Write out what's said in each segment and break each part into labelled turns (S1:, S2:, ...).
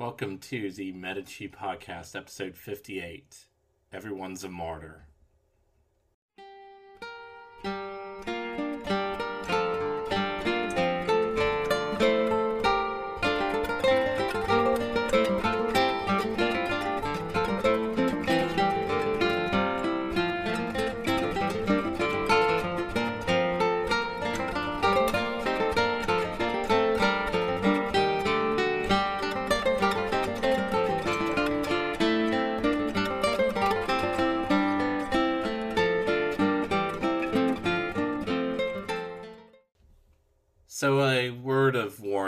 S1: Welcome to the Medici Podcast, episode 58. Everyone's a martyr.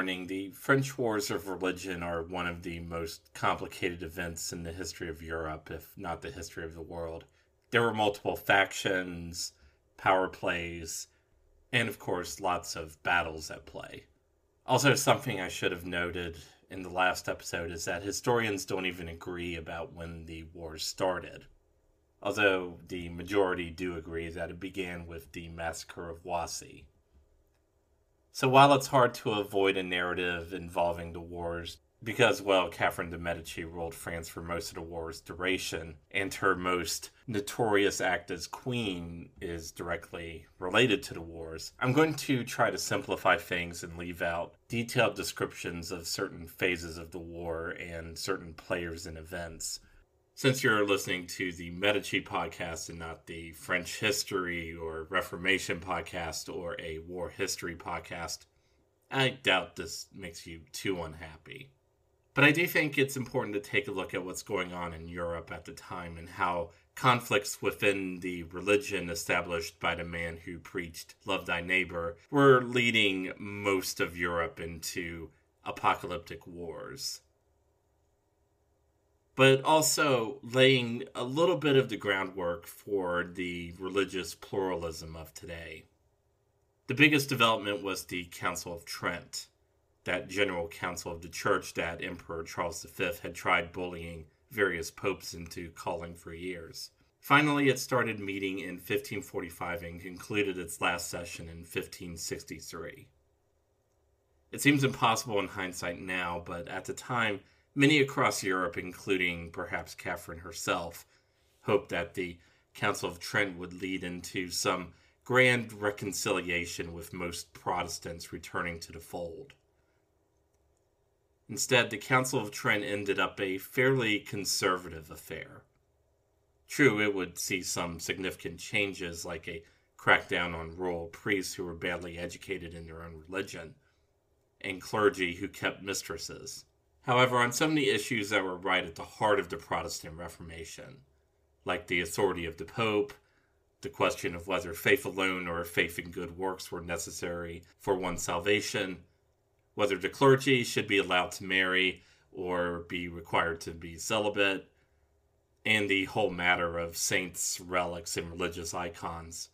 S1: Warning the French Wars of Religion are one of the most complicated events in the history of Europe, if not the history of the world. There were multiple factions, power plays, and of course, lots of battles at play. Also, something I should have noted in the last episode is that historians don't even agree about when the wars started. Although the majority do agree that it began with the massacre of Wassy. So while it's hard to avoid a narrative involving the wars, because, well, Catherine de' Medici ruled France for most of the war's duration, and her most notorious act as queen is directly related to the wars, I'm going to try to simplify things and leave out detailed descriptions of certain phases of the war and certain players and events since you're listening to the Medici podcast and not the French history or Reformation podcast or a war history podcast, I doubt this makes you too unhappy. But I do think it's important to take a look at what's going on in Europe at the time and how conflicts within the religion established by the man who preached love thy neighbor were leading most of Europe into apocalyptic wars but also laying a little bit of the groundwork for the religious pluralism of today. The biggest development was the Council of Trent, that general council of the church that Emperor Charles V had tried bullying various popes into calling for years. Finally, it started meeting in 1545 and concluded its last session in 1563. It seems impossible in hindsight now, but at the time, Many across Europe, including perhaps Catherine herself, hoped that the Council of Trent would lead into some grand reconciliation with most Protestants returning to the fold. Instead, the Council of Trent ended up a fairly conservative affair. True, it would see some significant changes, like a crackdown on rural priests who were badly educated in their own religion, and clergy who kept mistresses. However, on some of the issues that were right at the heart of the Protestant Reformation, like the authority of the Pope, the question of whether faith alone or faith in good works were necessary for one's salvation, whether the clergy should be allowed to marry or be required to be celibate, and the whole matter of saints' relics and religious icons,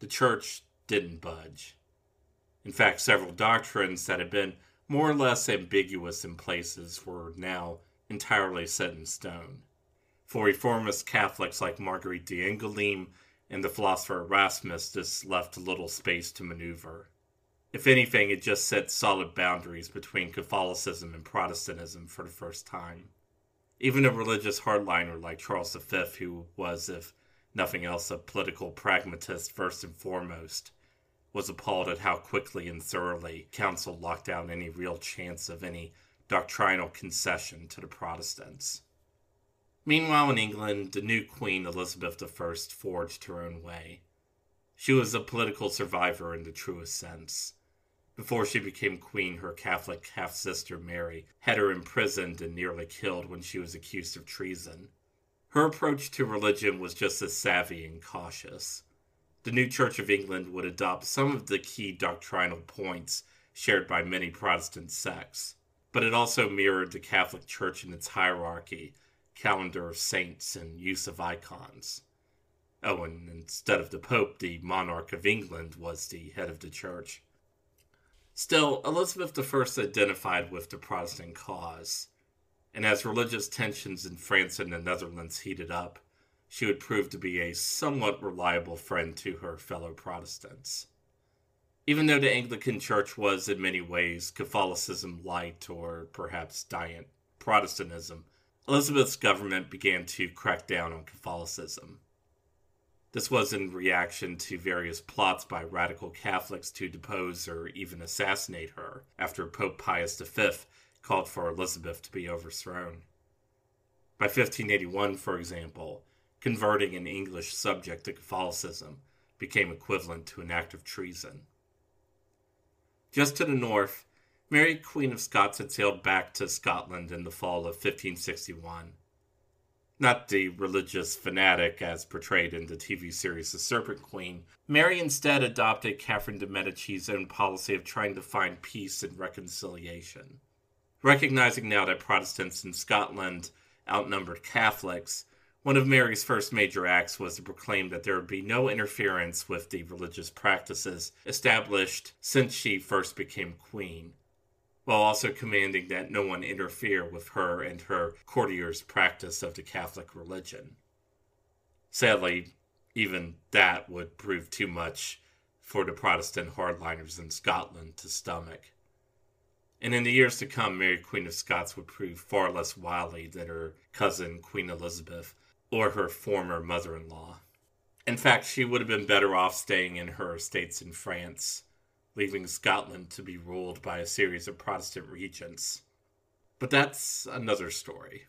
S1: the church didn't budge. In fact, several doctrines that had been more or less ambiguous in places, were now entirely set in stone. For reformist Catholics like Marguerite d'Angoulême and the philosopher Erasmus, this left little space to maneuver. If anything, it just set solid boundaries between Catholicism and Protestantism for the first time. Even a religious hardliner like Charles V, who was, if nothing else, a political pragmatist first and foremost, was appalled at how quickly and thoroughly Council locked down any real chance of any doctrinal concession to the Protestants. Meanwhile, in England, the new Queen Elizabeth I forged her own way. She was a political survivor in the truest sense. Before she became queen, her Catholic half sister Mary had her imprisoned and nearly killed when she was accused of treason. Her approach to religion was just as savvy and cautious the new Church of England would adopt some of the key doctrinal points shared by many Protestant sects, but it also mirrored the Catholic Church in its hierarchy, calendar of saints, and use of icons. Oh, and instead of the Pope, the monarch of England was the head of the church. Still, Elizabeth I identified with the Protestant cause, and as religious tensions in France and the Netherlands heated up, she would prove to be a somewhat reliable friend to her fellow Protestants. Even though the Anglican Church was in many ways Catholicism light or perhaps diet Protestantism, Elizabeth's government began to crack down on Catholicism. This was in reaction to various plots by radical Catholics to depose or even assassinate her after Pope Pius V called for Elizabeth to be overthrown. By 1581, for example, converting an English subject to Catholicism became equivalent to an act of treason. Just to the north, Mary, Queen of Scots, had sailed back to Scotland in the fall of 1561 not the religious fanatic as portrayed in the TV series The Serpent Queen. Mary instead adopted Catherine de' Medici's own policy of trying to find peace and reconciliation. Recognizing now that Protestants in Scotland outnumbered Catholics, one of Mary's first major acts was to proclaim that there would be no interference with the religious practices established since she first became queen while also commanding that no one interfere with her and her courtiers' practice of the Catholic religion. Sadly, even that would prove too much for the Protestant hardliners in Scotland to stomach. And in the years to come, Mary Queen of Scots would prove far less wily than her cousin Queen Elizabeth or her former mother in law. In fact, she would have been better off staying in her estates in France leaving Scotland to be ruled by a series of Protestant regents. But that's another story.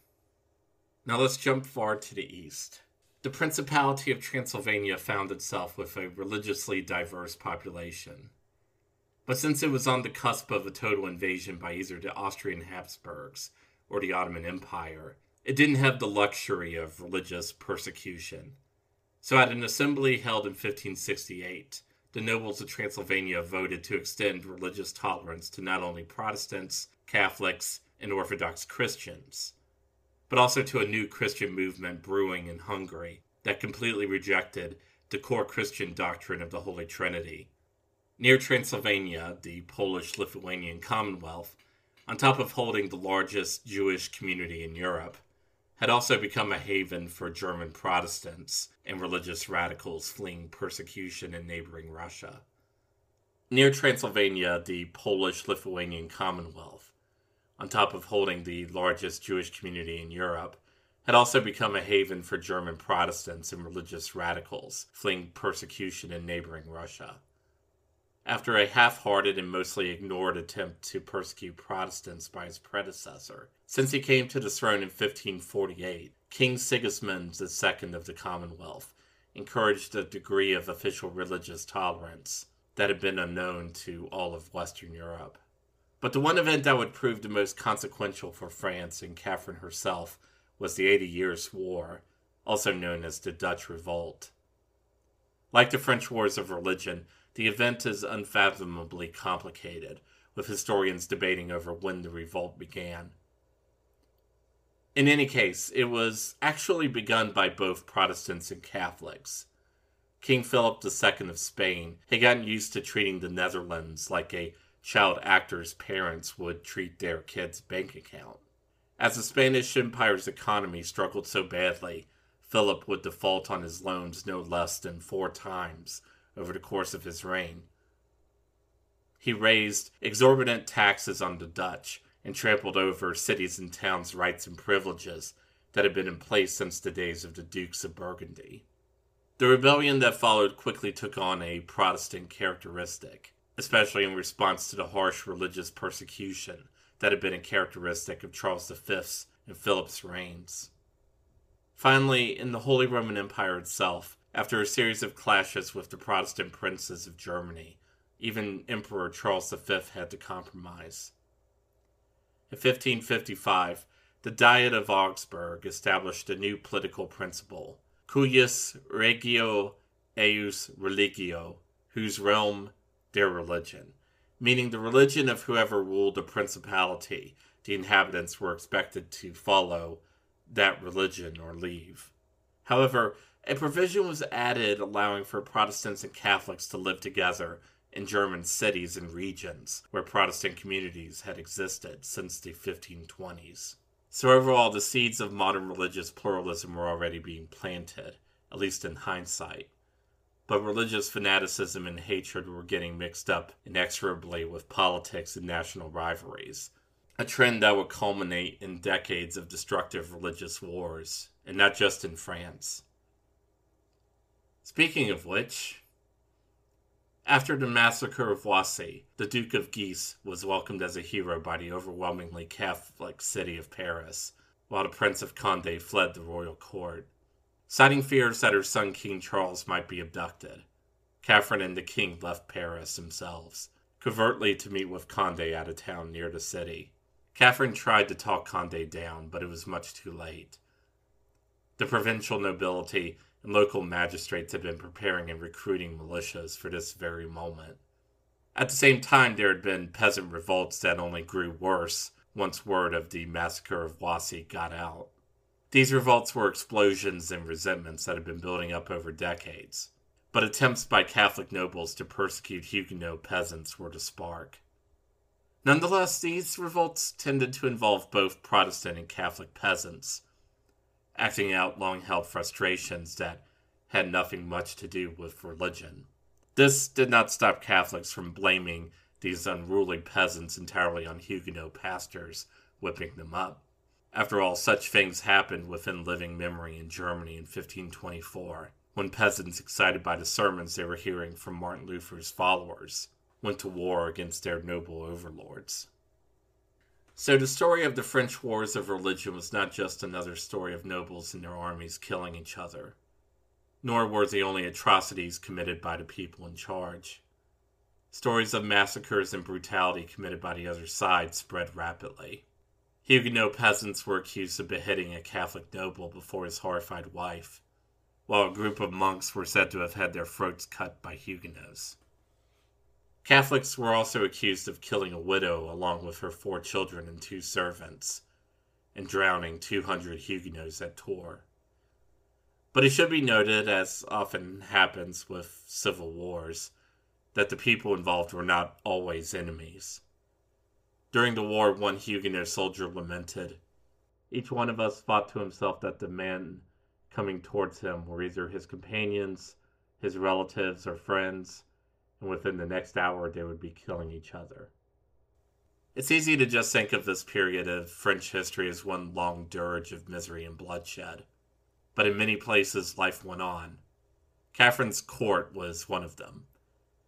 S1: Now let's jump far to the east. The Principality of Transylvania found itself with a religiously diverse population. But since it was on the cusp of a total invasion by either the Austrian Habsburgs or the Ottoman Empire, it didn't have the luxury of religious persecution. So, at an assembly held in 1568, the nobles of Transylvania voted to extend religious tolerance to not only Protestants, Catholics, and Orthodox Christians, but also to a new Christian movement brewing in Hungary that completely rejected the core Christian doctrine of the Holy Trinity. Near Transylvania, the Polish Lithuanian Commonwealth, on top of holding the largest Jewish community in Europe, had also become a haven for German Protestants and religious radicals fleeing persecution in neighboring Russia. Near Transylvania, the Polish Lithuanian Commonwealth, on top of holding the largest Jewish community in Europe, had also become a haven for German Protestants and religious radicals fleeing persecution in neighboring Russia. After a half hearted and mostly ignored attempt to persecute Protestants by his predecessor, since he came to the throne in 1548, King Sigismund II of the Commonwealth encouraged a degree of official religious tolerance that had been unknown to all of Western Europe. But the one event that would prove the most consequential for France and Catherine herself was the Eighty Years' War, also known as the Dutch Revolt. Like the French Wars of Religion, the event is unfathomably complicated, with historians debating over when the revolt began. In any case, it was actually begun by both Protestants and Catholics. King Philip II of Spain had gotten used to treating the Netherlands like a child actor's parents would treat their kid's bank account. As the Spanish Empire's economy struggled so badly, Philip would default on his loans no less than four times over the course of his reign. He raised exorbitant taxes on the Dutch and trampled over cities and towns' rights and privileges that had been in place since the days of the Dukes of Burgundy. The rebellion that followed quickly took on a Protestant characteristic, especially in response to the harsh religious persecution that had been a characteristic of Charles V's and Philip's reigns. Finally, in the Holy Roman Empire itself, after a series of clashes with the Protestant princes of Germany, even Emperor Charles V had to compromise. In 1555, the Diet of Augsburg established a new political principle, cuius regio eius religio, whose realm their religion, meaning the religion of whoever ruled a principality, the inhabitants were expected to follow that religion or leave. However, a provision was added allowing for Protestants and Catholics to live together in German cities and regions where Protestant communities had existed since the 1520s. So, overall, the seeds of modern religious pluralism were already being planted, at least in hindsight. But religious fanaticism and hatred were getting mixed up inexorably with politics and national rivalries, a trend that would culminate in decades of destructive religious wars, and not just in France. Speaking of which, after the massacre of Wassy, the Duke of Guise was welcomed as a hero by the overwhelmingly Catholic city of Paris, while the Prince of Conde fled the royal court. Citing fears that her son King Charles might be abducted, Catherine and the king left Paris themselves, covertly to meet with Conde at a town near the city. Catherine tried to talk Conde down, but it was much too late. The provincial nobility and local magistrates had been preparing and recruiting militias for this very moment. At the same time, there had been peasant revolts that only grew worse once word of the massacre of Wassy got out. These revolts were explosions and resentments that had been building up over decades, but attempts by Catholic nobles to persecute Huguenot peasants were the spark. Nonetheless, these revolts tended to involve both Protestant and Catholic peasants, acting out long held frustrations that had nothing much to do with religion. This did not stop Catholics from blaming these unruly peasants entirely on Huguenot pastors whipping them up. After all, such things happened within living memory in Germany in 1524, when peasants, excited by the sermons they were hearing from Martin Luther's followers, went to war against their noble overlords. So, the story of the French Wars of Religion was not just another story of nobles and their armies killing each other, nor were the only atrocities committed by the people in charge. Stories of massacres and brutality committed by the other side spread rapidly. Huguenot peasants were accused of beheading a Catholic noble before his horrified wife, while a group of monks were said to have had their throats cut by Huguenots. Catholics were also accused of killing a widow along with her four children and two servants, and drowning 200 Huguenots at Tours. But it should be noted, as often happens with civil wars, that the people involved were not always enemies. During the war, one Huguenot soldier lamented, Each one of us thought to himself that the men coming towards him were either his companions, his relatives, or friends and within the next hour they would be killing each other. It's easy to just think of this period of French history as one long dirge of misery and bloodshed. But in many places, life went on. Catherine's court was one of them.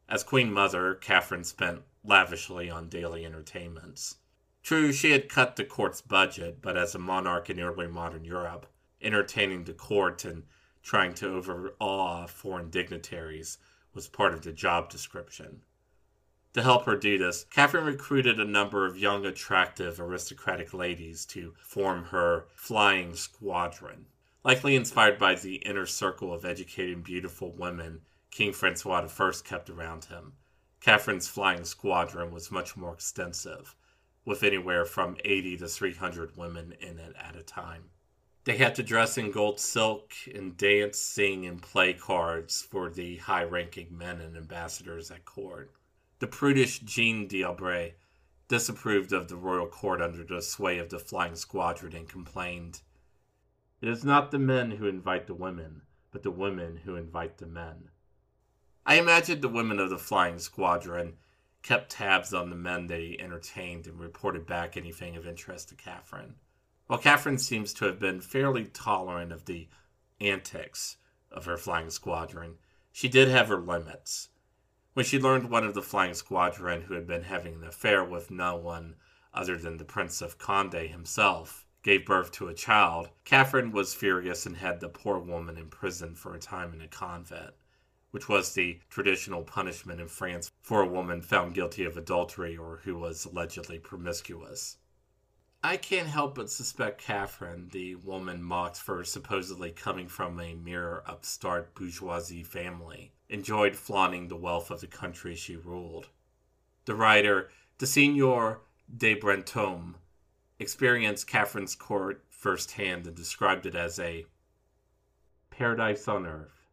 S1: As Queen Mother, Catherine spent lavishly on daily entertainments. True, she had cut the court's budget, but as a monarch in early modern Europe, entertaining the court and trying to overawe foreign dignitaries was part of the job description. To help her do this, Catherine recruited a number of young, attractive, aristocratic ladies to form her flying squadron. Likely inspired by the inner circle of educated, beautiful women King Francois I kept around him, Catherine's flying squadron was much more extensive, with anywhere from 80 to 300 women in it at a time. They had to dress in gold silk and dance, sing, and play cards for the high ranking men and ambassadors at court. The prudish Jeanne d'Albret disapproved of the royal court under the sway of the flying squadron and complained It is not the men who invite the women, but the women who invite the men. I imagine the women of the flying squadron kept tabs on the men they entertained and reported back anything of interest to Catherine. While Catherine seems to have been fairly tolerant of the antics of her flying squadron, she did have her limits. When she learned one of the flying squadron who had been having an affair with no one other than the Prince of Conde himself gave birth to a child, Catherine was furious and had the poor woman imprisoned for a time in a convent, which was the traditional punishment in France for a woman found guilty of adultery or who was allegedly promiscuous. I can't help but suspect Catherine, the woman mocked for supposedly coming from a mere upstart bourgeoisie family, enjoyed flaunting the wealth of the country she ruled. The writer, the Signor de Brantome, experienced Catherine's court firsthand and described it as a paradise on earth.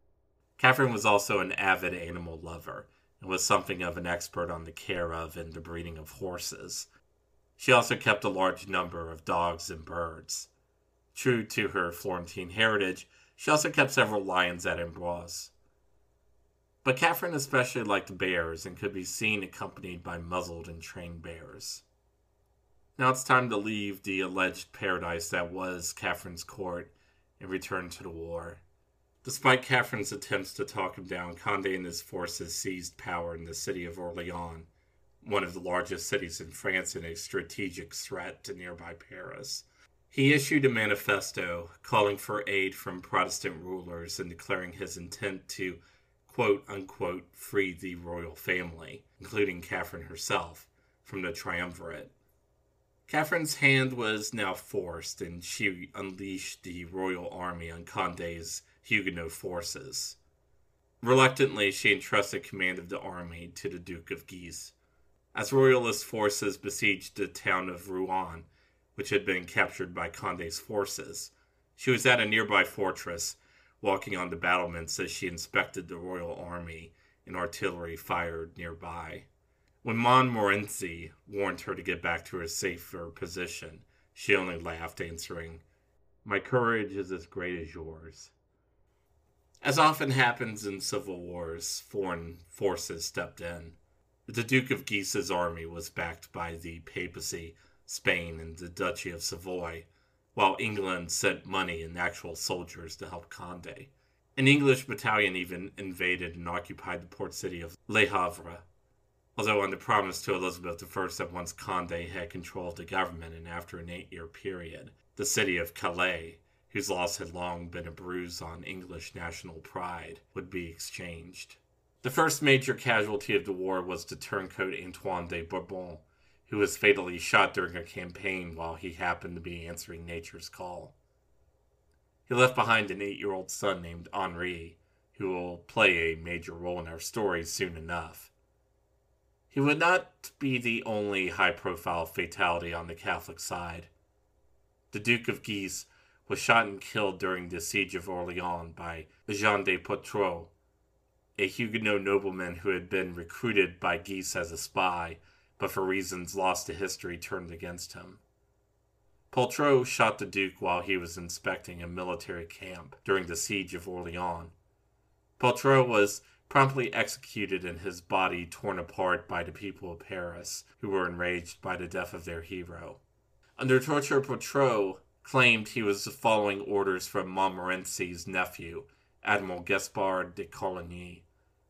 S1: Catherine was also an avid animal lover and was something of an expert on the care of and the breeding of horses, she also kept a large number of dogs and birds. True to her Florentine heritage, she also kept several lions at Amboise. But Catherine especially liked bears and could be seen accompanied by muzzled and trained bears. Now it's time to leave the alleged paradise that was Catherine's court and return to the war. Despite Catherine's attempts to talk him down, Conde and his forces seized power in the city of Orleans, one of the largest cities in France and a strategic threat to nearby Paris. He issued a manifesto calling for aid from Protestant rulers and declaring his intent to quote unquote free the royal family, including Catherine herself, from the triumvirate. Catherine's hand was now forced, and she unleashed the royal army on Conde's Huguenot forces. Reluctantly, she entrusted command of the army to the Duke of Guise. As royalist forces besieged the town of Rouen, which had been captured by Conde's forces, she was at a nearby fortress, walking on the battlements as she inspected the royal army and artillery fired nearby. When Montmorency warned her to get back to her safer position, she only laughed, answering, My courage is as great as yours. As often happens in civil wars, foreign forces stepped in. The Duke of Guise's army was backed by the papacy, Spain, and the Duchy of Savoy, while England sent money and actual soldiers to help Conde. An English battalion even invaded and occupied the port city of Le Havre, although under promise to Elizabeth I that once Conde had control of the government and after an eight year period, the city of Calais whose loss had long been a bruise on English national pride, would be exchanged. The first major casualty of the war was the turncoat Antoine de Bourbon, who was fatally shot during a campaign while he happened to be answering nature's call. He left behind an eight year old son named Henri, who will play a major role in our story soon enough. He would not be the only high profile fatality on the Catholic side. The Duke of Guise was shot and killed during the siege of Orleans by Jean de Poltrot, a Huguenot nobleman who had been recruited by Guise as a spy, but for reasons lost to history turned against him. Poltrot shot the Duke while he was inspecting a military camp during the siege of Orleans. Poltrot was promptly executed and his body torn apart by the people of Paris, who were enraged by the death of their hero. Under torture, Poltrot claimed he was following orders from Montmorency's nephew, Admiral Gaspard de Coligny,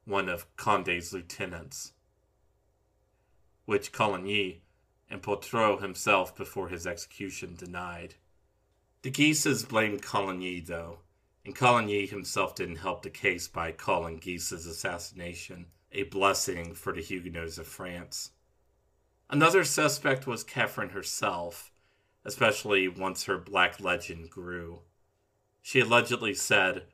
S1: one of Conde's lieutenants, which Coligny and Poltrot himself before his execution denied. The Guises blamed Coligny, though, and Coligny himself didn't help the case by calling Guise's assassination a blessing for the Huguenots of France. Another suspect was Catherine herself, especially once her black legend grew. She allegedly said,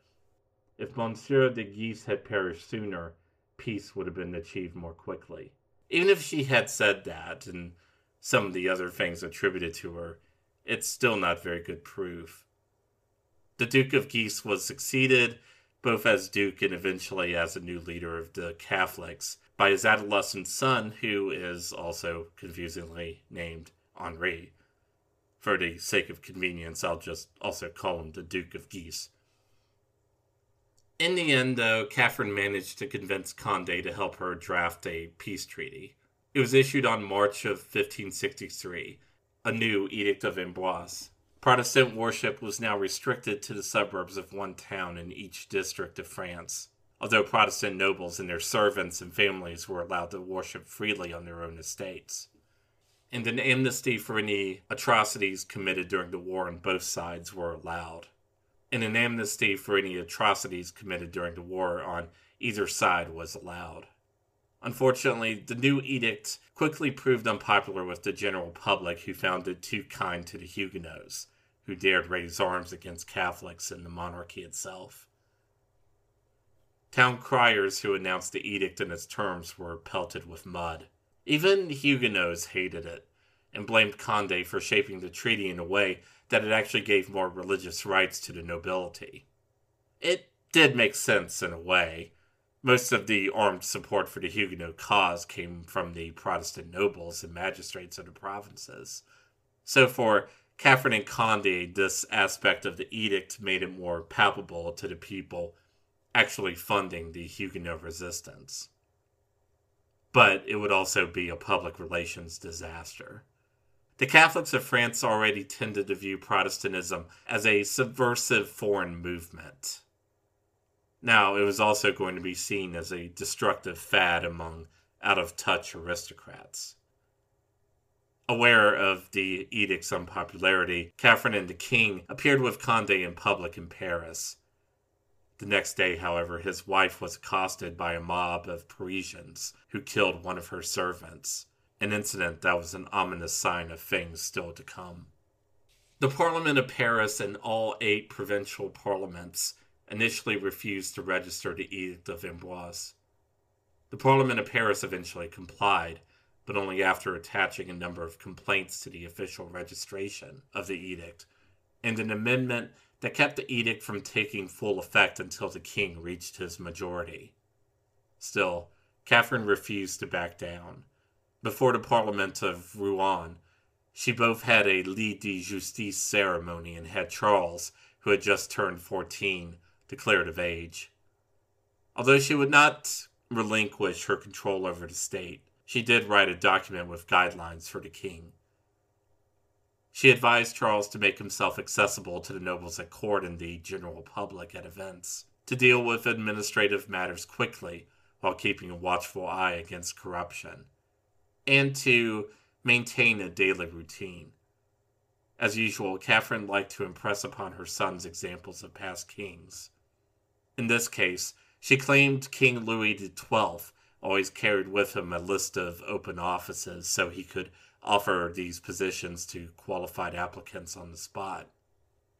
S1: If Monsieur de Guise had perished sooner, peace would have been achieved more quickly. Even if she had said that, and some of the other things attributed to her, it's still not very good proof. The Duke of Guise was succeeded, both as Duke and eventually as a new leader of the Catholics, by his adolescent son, who is also confusingly named Henri for the sake of convenience, I'll just also call him the Duke of Guise. In the end, though, Catherine managed to convince Conde to help her draft a peace treaty. It was issued on March of 1563, a new Edict of Amboise. Protestant worship was now restricted to the suburbs of one town in each district of France, although Protestant nobles and their servants and families were allowed to worship freely on their own estates and an amnesty for any atrocities committed during the war on both sides were allowed. And an amnesty for any atrocities committed during the war on either side was allowed. Unfortunately, the new edict quickly proved unpopular with the general public, who found it too kind to the Huguenots, who dared raise arms against Catholics and the monarchy itself. Town criers who announced the edict and its terms were pelted with mud. Even Huguenots hated it and blamed Conde for shaping the treaty in a way that it actually gave more religious rights to the nobility. It did make sense in a way. Most of the armed support for the Huguenot cause came from the Protestant nobles and magistrates of the provinces. So for Catherine and Conde, this aspect of the edict made it more palpable to the people actually funding the Huguenot resistance but it would also be a public relations disaster. The Catholics of France already tended to view Protestantism as a subversive foreign movement. Now, it was also going to be seen as a destructive fad among out of touch aristocrats. Aware of the edict's unpopularity, Catherine and the king appeared with Conde in public in Paris. The next day, however, his wife was accosted by a mob of Parisians who killed one of her servants, an incident that was an ominous sign of things still to come. The Parliament of Paris and all eight provincial parliaments initially refused to register the Edict of Amboise. The Parliament of Paris eventually complied, but only after attaching a number of complaints to the official registration of the edict, and an amendment that kept the edict from taking full effect until the king reached his majority. Still, Catherine refused to back down. Before the Parliament of Rouen, she both had a lit de justice ceremony and had Charles, who had just turned 14, declared of age. Although she would not relinquish her control over the state, she did write a document with guidelines for the king. She advised Charles to make himself accessible to the nobles at court and the general public at events, to deal with administrative matters quickly while keeping a watchful eye against corruption, and to maintain a daily routine. As usual, Catherine liked to impress upon her sons examples of past kings. In this case, she claimed King Louis XII always carried with him a list of open offices so he could offer these positions to qualified applicants on the spot.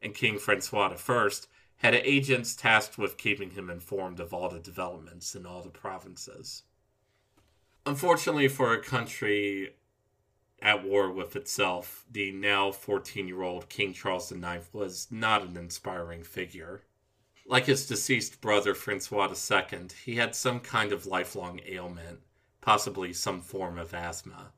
S1: And King Francois I had agents tasked with keeping him informed of all the developments in all the provinces. Unfortunately, for a country at war with itself, the now 14 year old King Charles IX was not an inspiring figure. Like his deceased brother Francois II, he had some kind of lifelong ailment, possibly some form of asthma.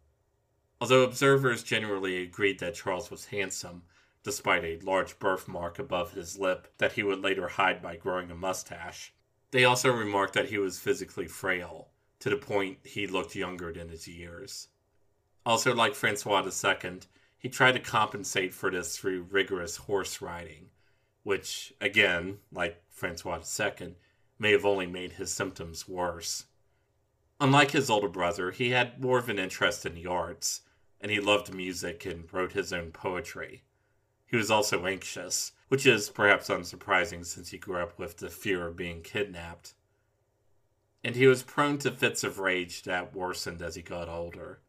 S1: Although observers generally agreed that Charles was handsome, despite a large birthmark above his lip that he would later hide by growing a mustache, they also remarked that he was physically frail, to the point he looked younger than his years. Also, like Francois II, he tried to compensate for this through rigorous horse riding, which, again, like Francois II, may have only made his symptoms worse. Unlike his older brother, he had more of an interest in the arts, and he loved music and wrote his own poetry. He was also anxious, which is perhaps unsurprising since he grew up with the fear of being kidnapped. And he was prone to fits of rage that worsened as he got older.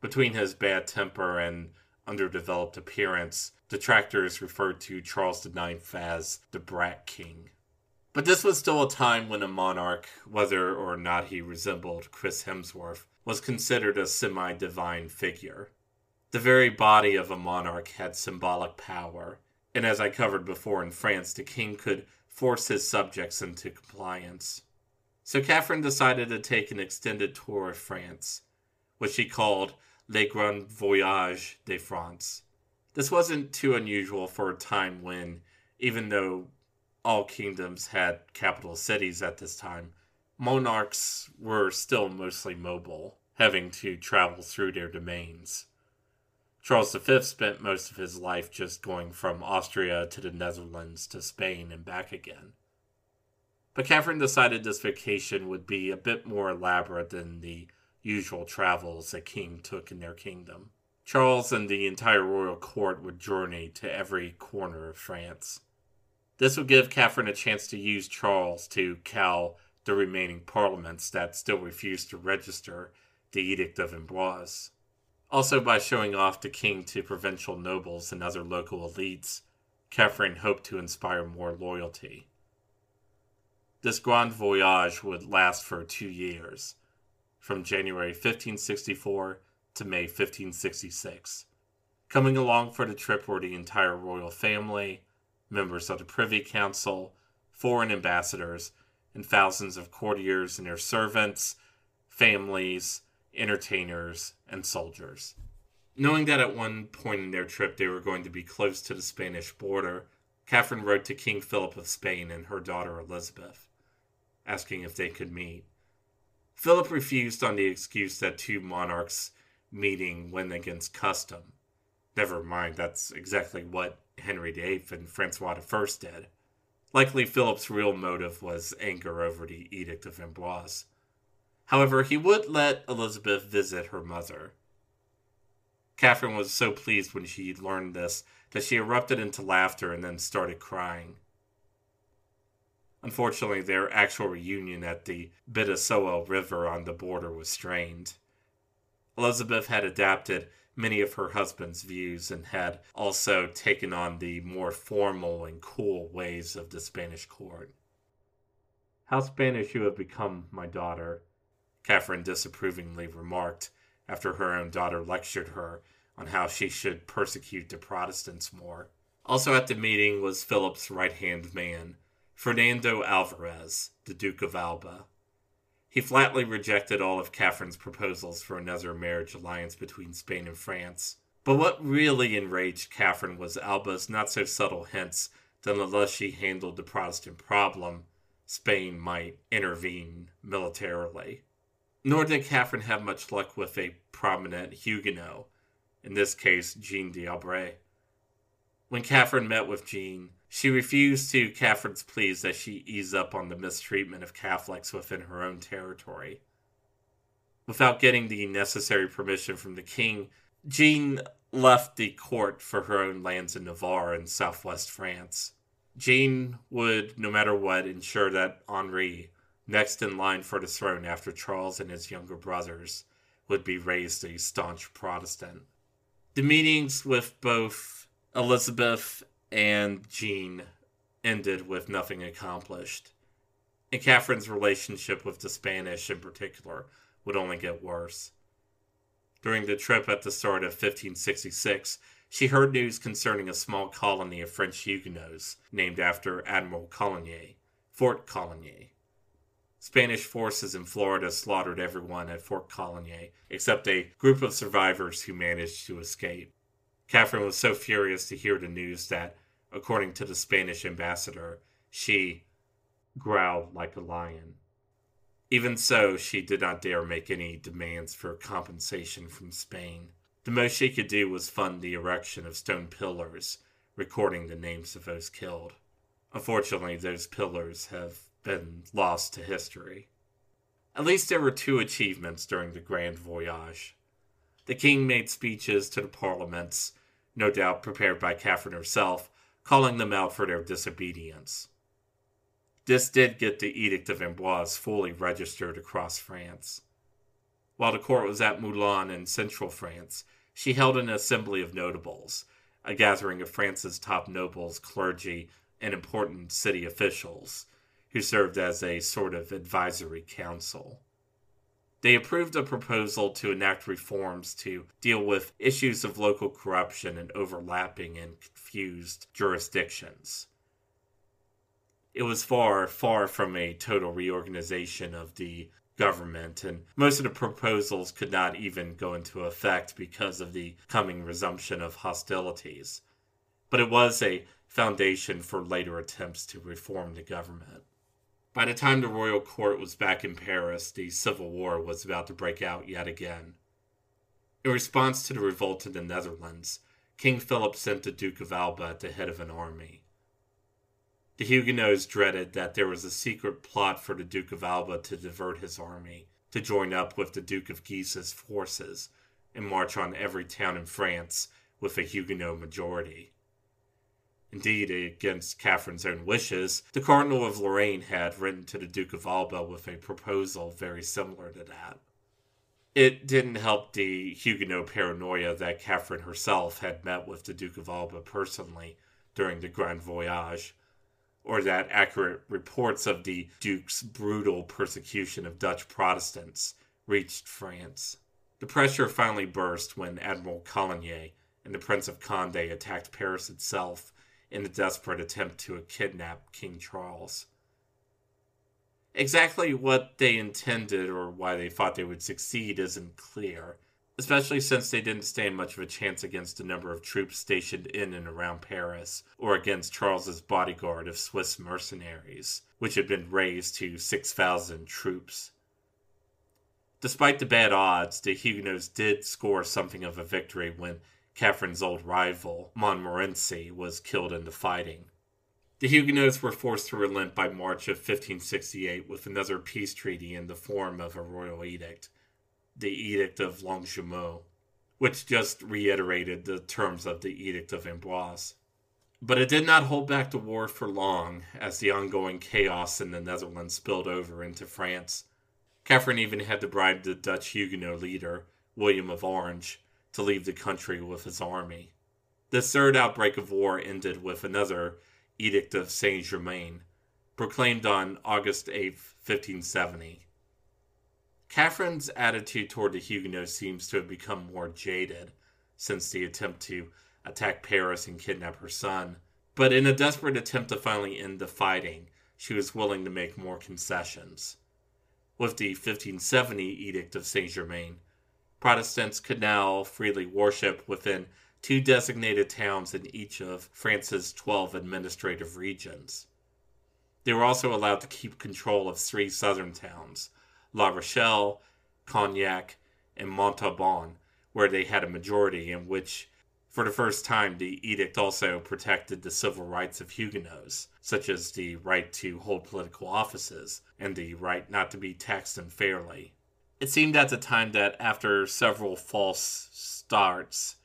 S1: Between his bad temper and underdeveloped appearance, detractors referred to Charles IX as the Brat King. But this was still a time when a monarch, whether or not he resembled Chris Hemsworth, was considered a semi divine figure. The very body of a monarch had symbolic power, and as I covered before in France, the king could force his subjects into compliance. So Catherine decided to take an extended tour of France, which she called Le Grand Voyage de France. This wasn't too unusual for a time when, even though all kingdoms had capital cities at this time, monarchs were still mostly mobile, having to travel through their domains. Charles V spent most of his life just going from Austria to the Netherlands to Spain and back again. But Catherine decided this vacation would be a bit more elaborate than the usual travels a king took in their kingdom. Charles and the entire royal court would journey to every corner of France. This would give Catherine a chance to use Charles to cow the remaining parliaments that still refused to register the Edict of Amboise. Also, by showing off the king to provincial nobles and other local elites, Catherine hoped to inspire more loyalty. This grand voyage would last for two years, from January 1564 to May 1566. Coming along for the trip were the entire royal family, members of the Privy Council, foreign ambassadors, and thousands of courtiers and their servants, families, entertainers, and soldiers. Knowing that at one point in their trip they were going to be close to the Spanish border, Catherine wrote to King Philip of Spain and her daughter Elizabeth, asking if they could meet. Philip refused on the excuse that two monarchs meeting went against custom. Never mind, that's exactly what Henry VIII and Francois I did. Likely Philip's real motive was anger over the Edict of Amboise. However, he would let Elizabeth visit her mother. Catherine was so pleased when she learned this that she erupted into laughter and then started crying. Unfortunately, their actual reunion at the Bidassoa River on the border was strained. Elizabeth had adapted many of her husband's views and had also taken on the more formal and cool ways of the Spanish court. How Spanish you have become, my daughter, Catherine disapprovingly remarked after her own daughter lectured her on how she should persecute the Protestants more. Also at the meeting was Philip's right hand man, Fernando Alvarez, the Duke of Alba. He flatly rejected all of Catherine's proposals for another marriage alliance between Spain and France. But what really enraged Catherine was Alba's not so subtle hints that unless she handled the Protestant problem, Spain might intervene militarily. Nor did Catherine have much luck with a prominent Huguenot, in this case Jeanne d'Albret. When Catherine met with Jeanne, she refused to Catherine's pleas that she ease up on the mistreatment of Catholics within her own territory. Without getting the necessary permission from the king, Jeanne left the court for her own lands in Navarre and southwest France. Jeanne would, no matter what, ensure that Henri, next in line for the throne after Charles and his younger brothers, would be raised a staunch Protestant. The meetings with both Elizabeth and Jeanne ended with nothing accomplished. And Catherine's relationship with the Spanish in particular would only get worse. During the trip at the start of 1566, she heard news concerning a small colony of French Huguenots named after Admiral Coligny, Fort Coligny. Spanish forces in Florida slaughtered everyone at Fort Coligny except a group of survivors who managed to escape. Catherine was so furious to hear the news that, according to the Spanish ambassador, she growled like a lion. Even so, she did not dare make any demands for compensation from Spain. The most she could do was fund the erection of stone pillars, recording the names of those killed. Unfortunately, those pillars have been lost to history. At least there were two achievements during the Grand Voyage. The king made speeches to the parliaments no doubt prepared by Catherine herself, calling them out for their disobedience. This did get the Edict of Amboise fully registered across France. While the court was at Moulins in central France, she held an assembly of notables, a gathering of France's top nobles, clergy, and important city officials, who served as a sort of advisory council. They approved a proposal to enact reforms to deal with issues of local corruption and overlapping and confused jurisdictions. It was far, far from a total reorganization of the government, and most of the proposals could not even go into effect because of the coming resumption of hostilities. But it was a foundation for later attempts to reform the government. By the time the royal court was back in Paris, the civil war was about to break out yet again. In response to the revolt in the Netherlands, King Philip sent the Duke of Alba at the head of an army. The Huguenots dreaded that there was a secret plot for the Duke of Alba to divert his army, to join up with the Duke of Guise's forces, and march on every town in France with a Huguenot majority. Indeed, against Catherine's own wishes, the Cardinal of Lorraine had written to the Duke of Alba with a proposal very similar to that. It didn't help the Huguenot paranoia that Catherine herself had met with the Duke of Alba personally during the Grand Voyage, or that accurate reports of the Duke's brutal persecution of Dutch Protestants reached France. The pressure finally burst when Admiral Coligny and the Prince of Conde attacked Paris itself in a mm. desperate attempt to kidnap King Charles. Exactly what they intended or why they thought they would succeed isn't clear, especially since they didn't stand much of a chance against a number of troops stationed in and around Paris, or against Charles's bodyguard of Swiss mercenaries, which had been raised to 6,000 troops. Despite the bad odds, the Huguenots did score something of a victory when Catherine's old rival, Montmorency, was killed in the fighting. The Huguenots were forced to relent by March of 1568 with another peace treaty in the form of a royal edict, the Edict of Longjumeau, which just reiterated the terms of the Edict of Amboise. But it did not hold back the war for long, as the ongoing chaos in the Netherlands spilled over into France. Catherine even had to bribe the Dutch Huguenot leader, William of Orange, to leave the country with his army. The third outbreak of war ended with another Edict of Saint Germain, proclaimed on August 8, 1570. Catherine's attitude toward the Huguenots seems to have become more jaded since the attempt to attack Paris and kidnap her son, but in a desperate attempt to finally end the fighting, she was willing to make more concessions. With the 1570 Edict of Saint Germain, Protestants could now freely worship within two designated towns in each of France's 12 administrative regions. They were also allowed to keep control of three southern towns La Rochelle, Cognac, and Montauban, where they had a majority, in which, for the first time, the edict also protected the civil rights of Huguenots, such as the right to hold political offices and the right not to be taxed unfairly. It seemed at the time that after several false starts,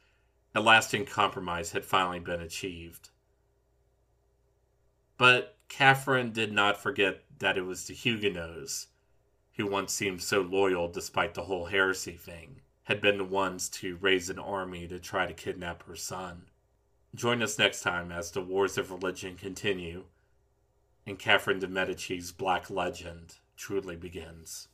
S1: a lasting compromise had finally been achieved. But Catherine did not forget that it was the Huguenots, who once seemed so loyal despite the whole heresy thing, had been the ones to raise an army to try to kidnap her son. Join us next time as the wars of religion continue and Catherine de' Medici's black legend truly begins.